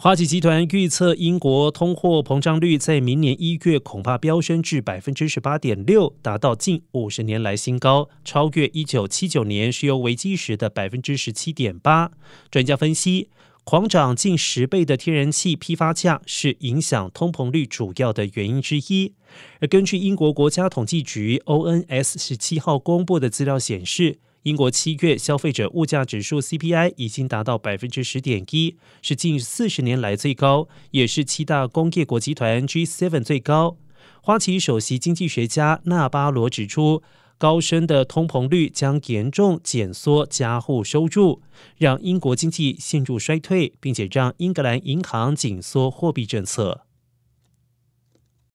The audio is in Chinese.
花旗集团预测，英国通货膨胀率在明年一月恐怕飙升至百分之十八点六，达到近五十年来新高，超越一九七九年石油危机时的百分之十七点八。专家分析，狂涨近十倍的天然气批发价是影响通膨率主要的原因之一。而根据英国国家统计局 ONS 十七号公布的资料显示。英国七月消费者物价指数 CPI 已经达到百分之十点一，是近四十年来最高，也是七大工业国集团 G7 最高。花旗首席经济学家纳巴罗指出，高升的通膨率将严重减缩家户收入，让英国经济陷入衰退，并且让英格兰银行紧缩货币政策。